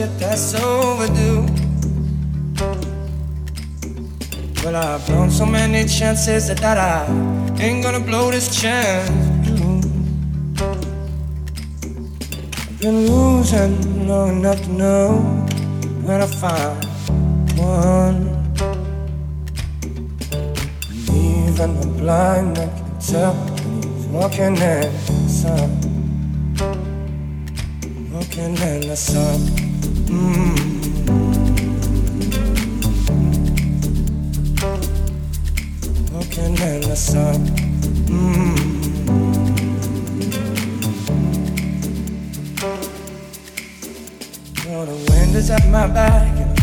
sailing on a ship that's overdue. Well, I've blown so many chances that I ain't gonna blow this chance. I've been losing long enough to know when I find one. And even the blind I can tell he's walking in the sun. Walking in the sun. Mm. Walking the sun. Mm. Well, wind is my back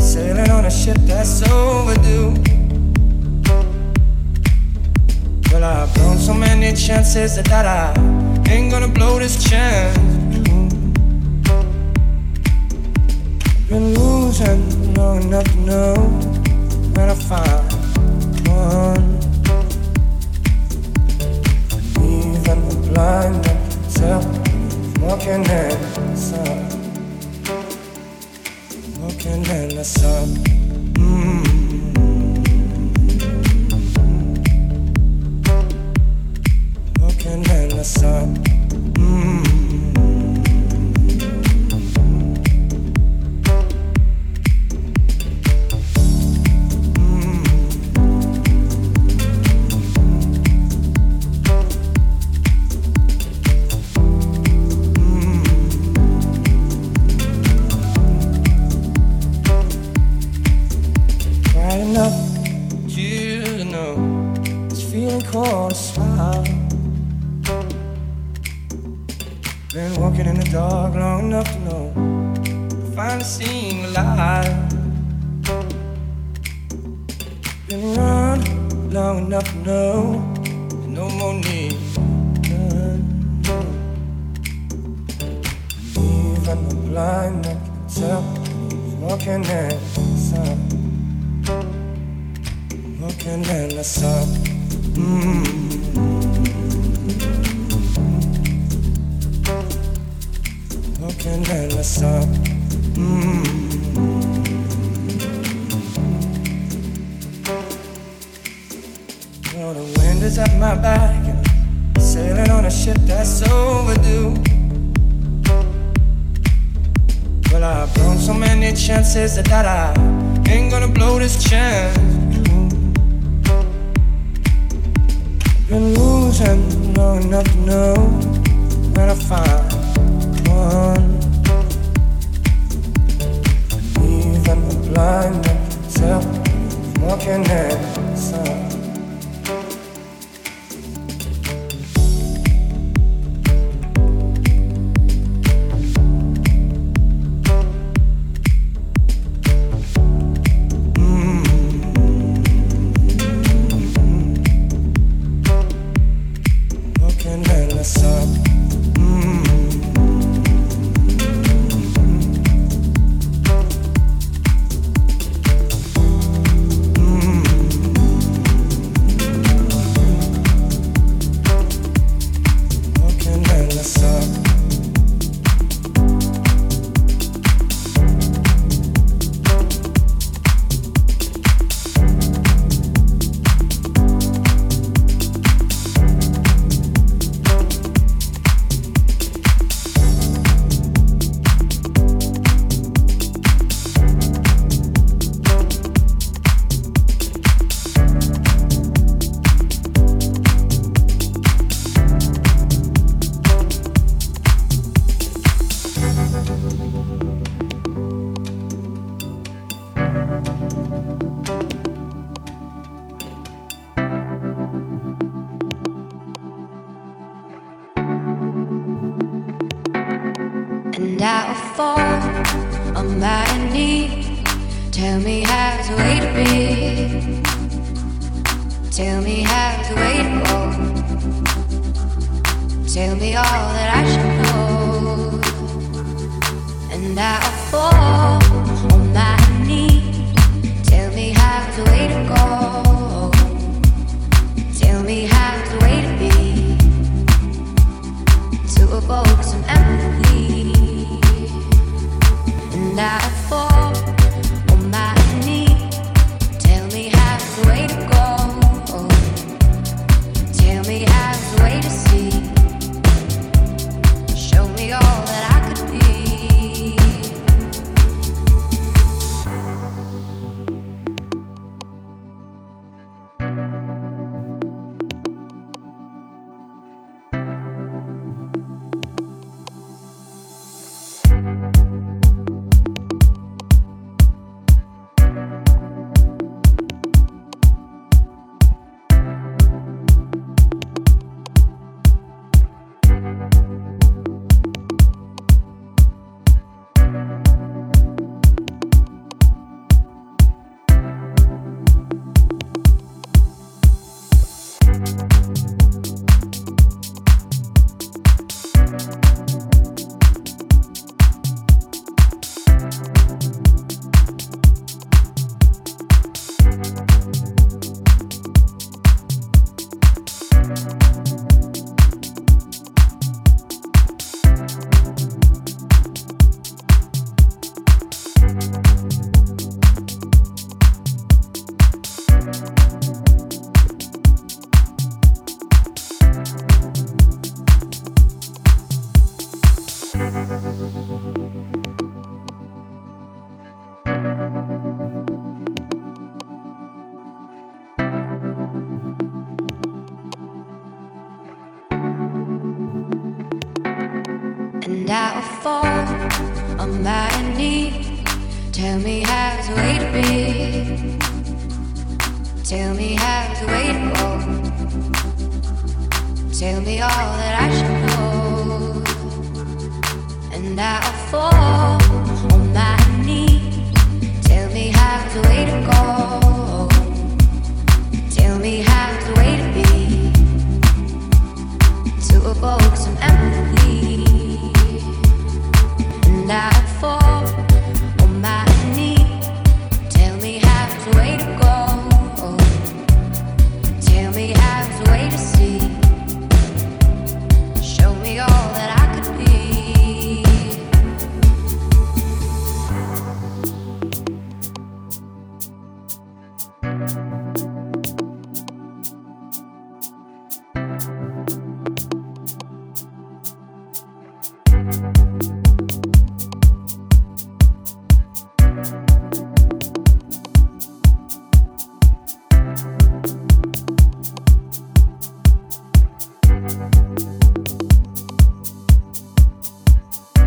sailing on a ship that's overdue. Well, I've blown so many chances that I walking in the sun. Looking in the sun. Mm. Looking in the sun. Mm. Well, the wind is at my back sailing on a ship that's overdue. I've blown so many chances that I ain't gonna blow this chance. Been losing long enough to know when I find one. Even the blind tell walking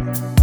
Bye.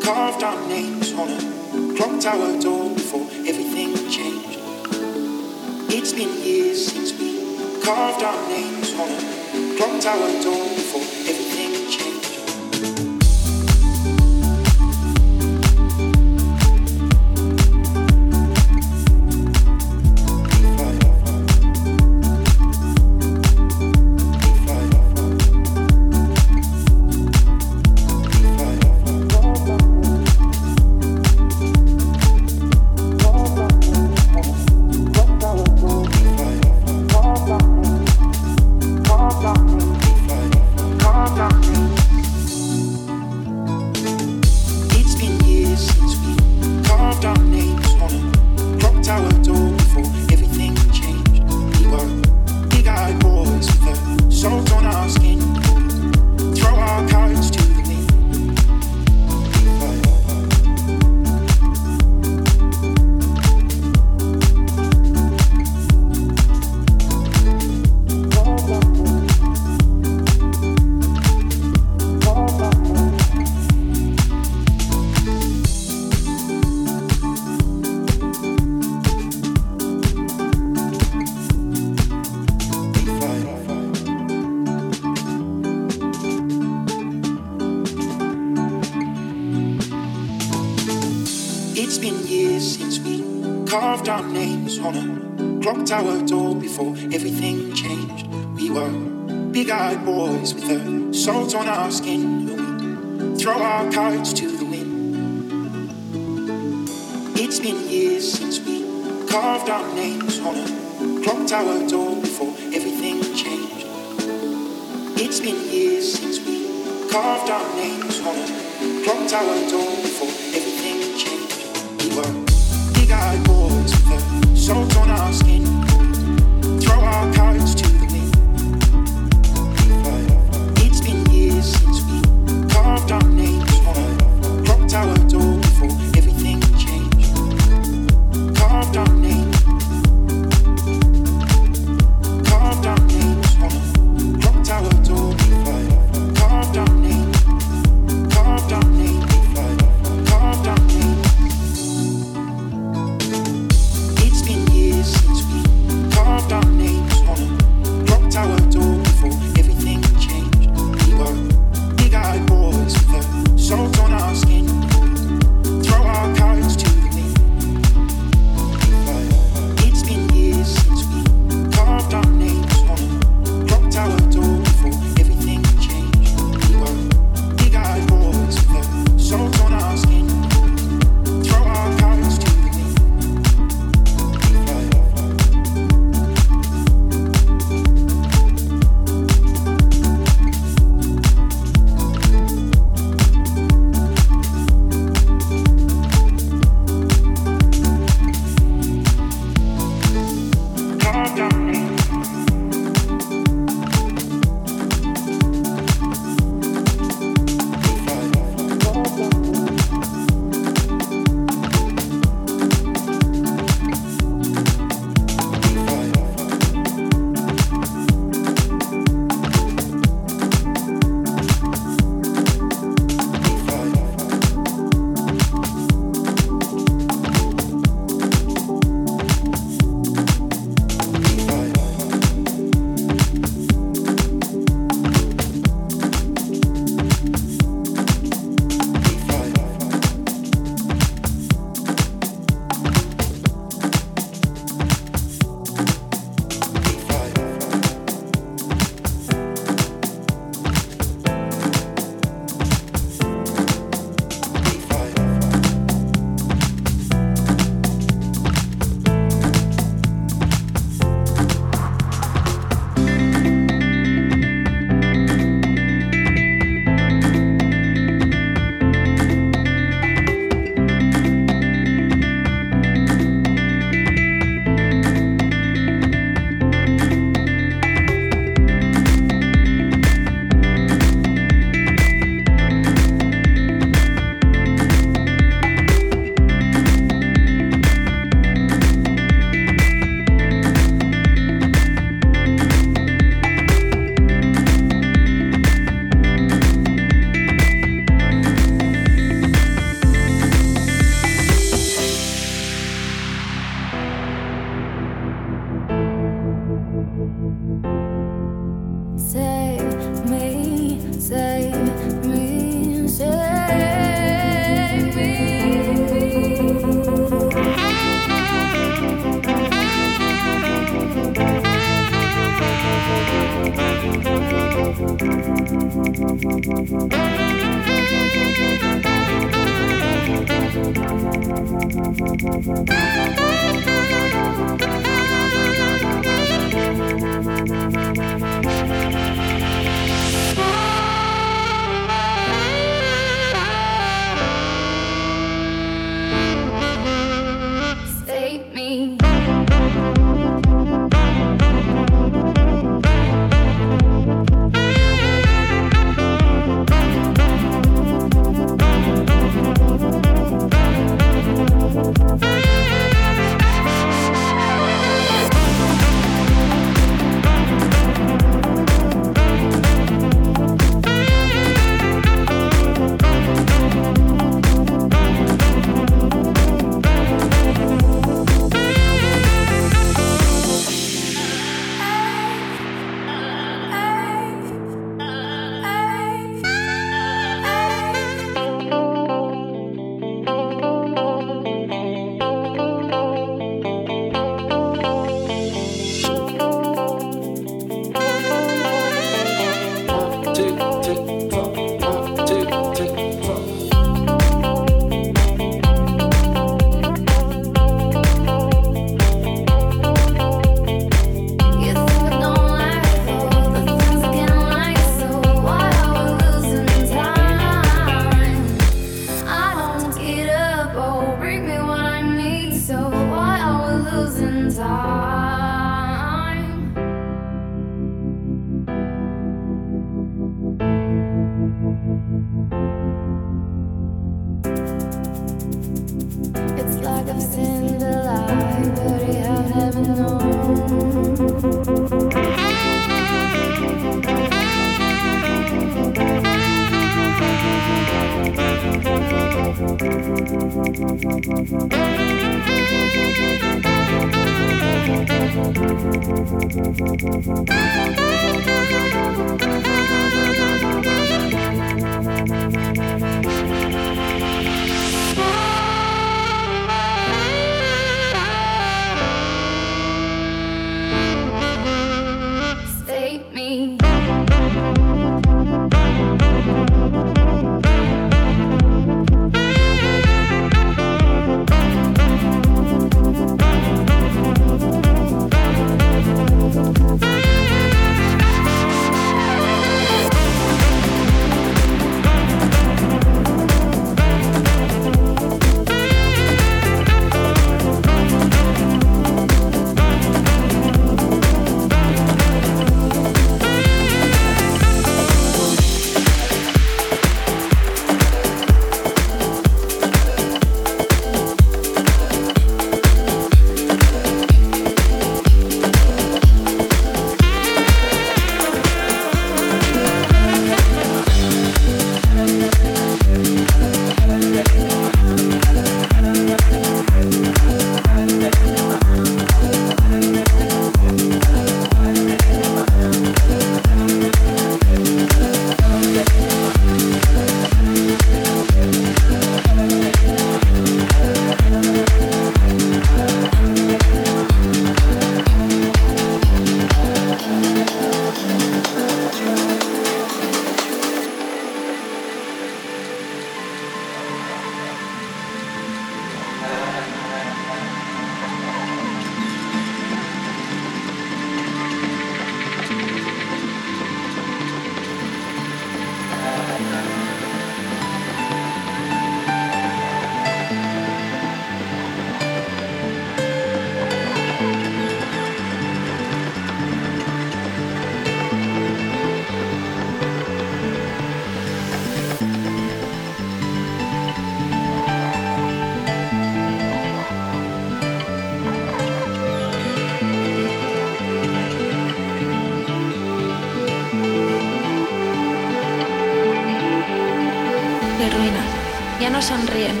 Sonríen.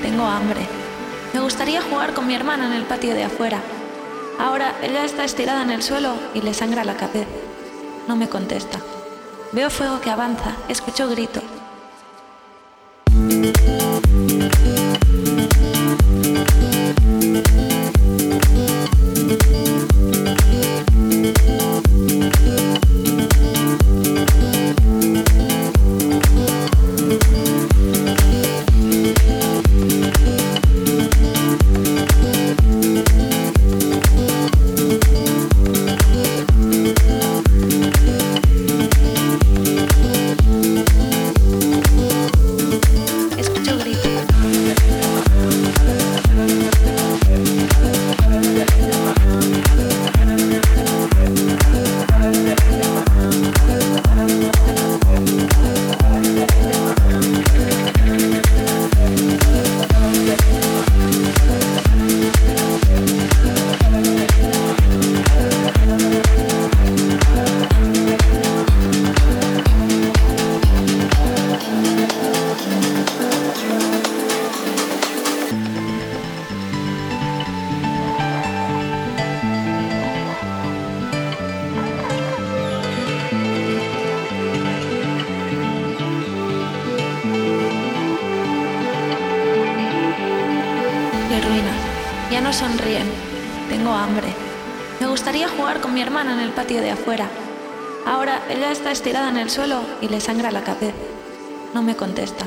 Tengo hambre. Me gustaría jugar con mi hermana en el patio de afuera. Ahora ella está estirada en el suelo y le sangra la cabeza. No me contesta. Veo fuego que avanza, escucho grito. Estirada en el suelo y le sangra la cabeza. No me contesta.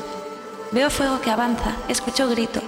Veo fuego que avanza, escucho grito.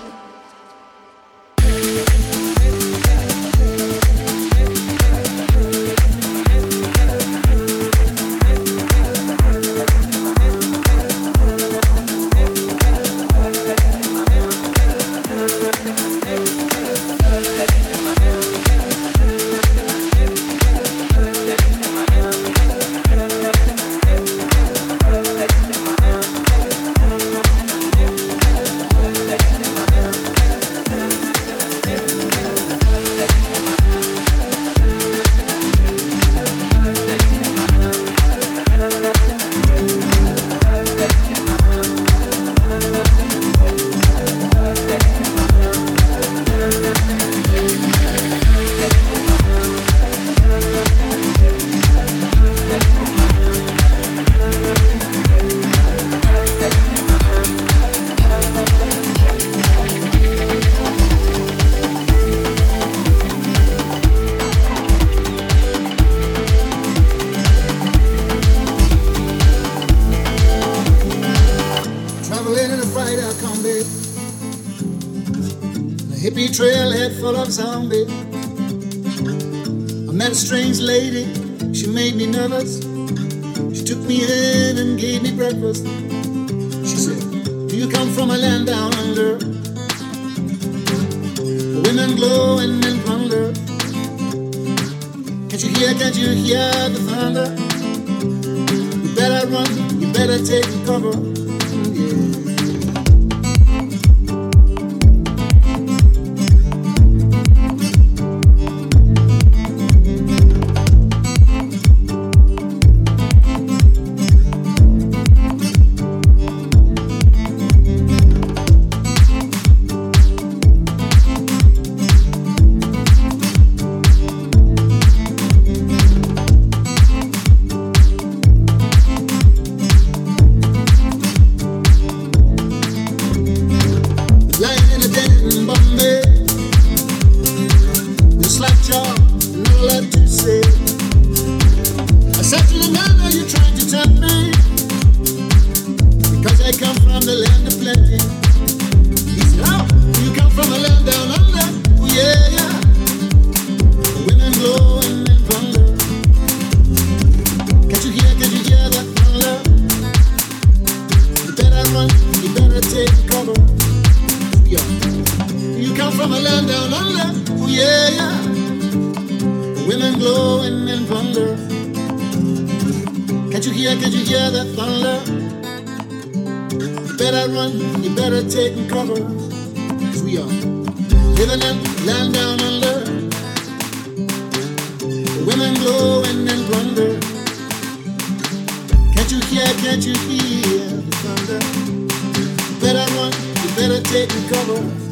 sitting, come on.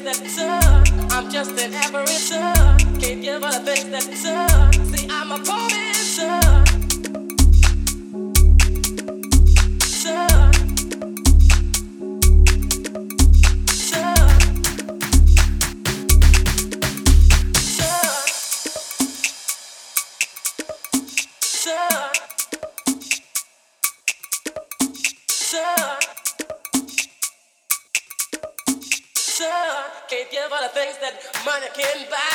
that's. I'm just an average. Can't give a thing that's up. See, I'm a poet son. working by.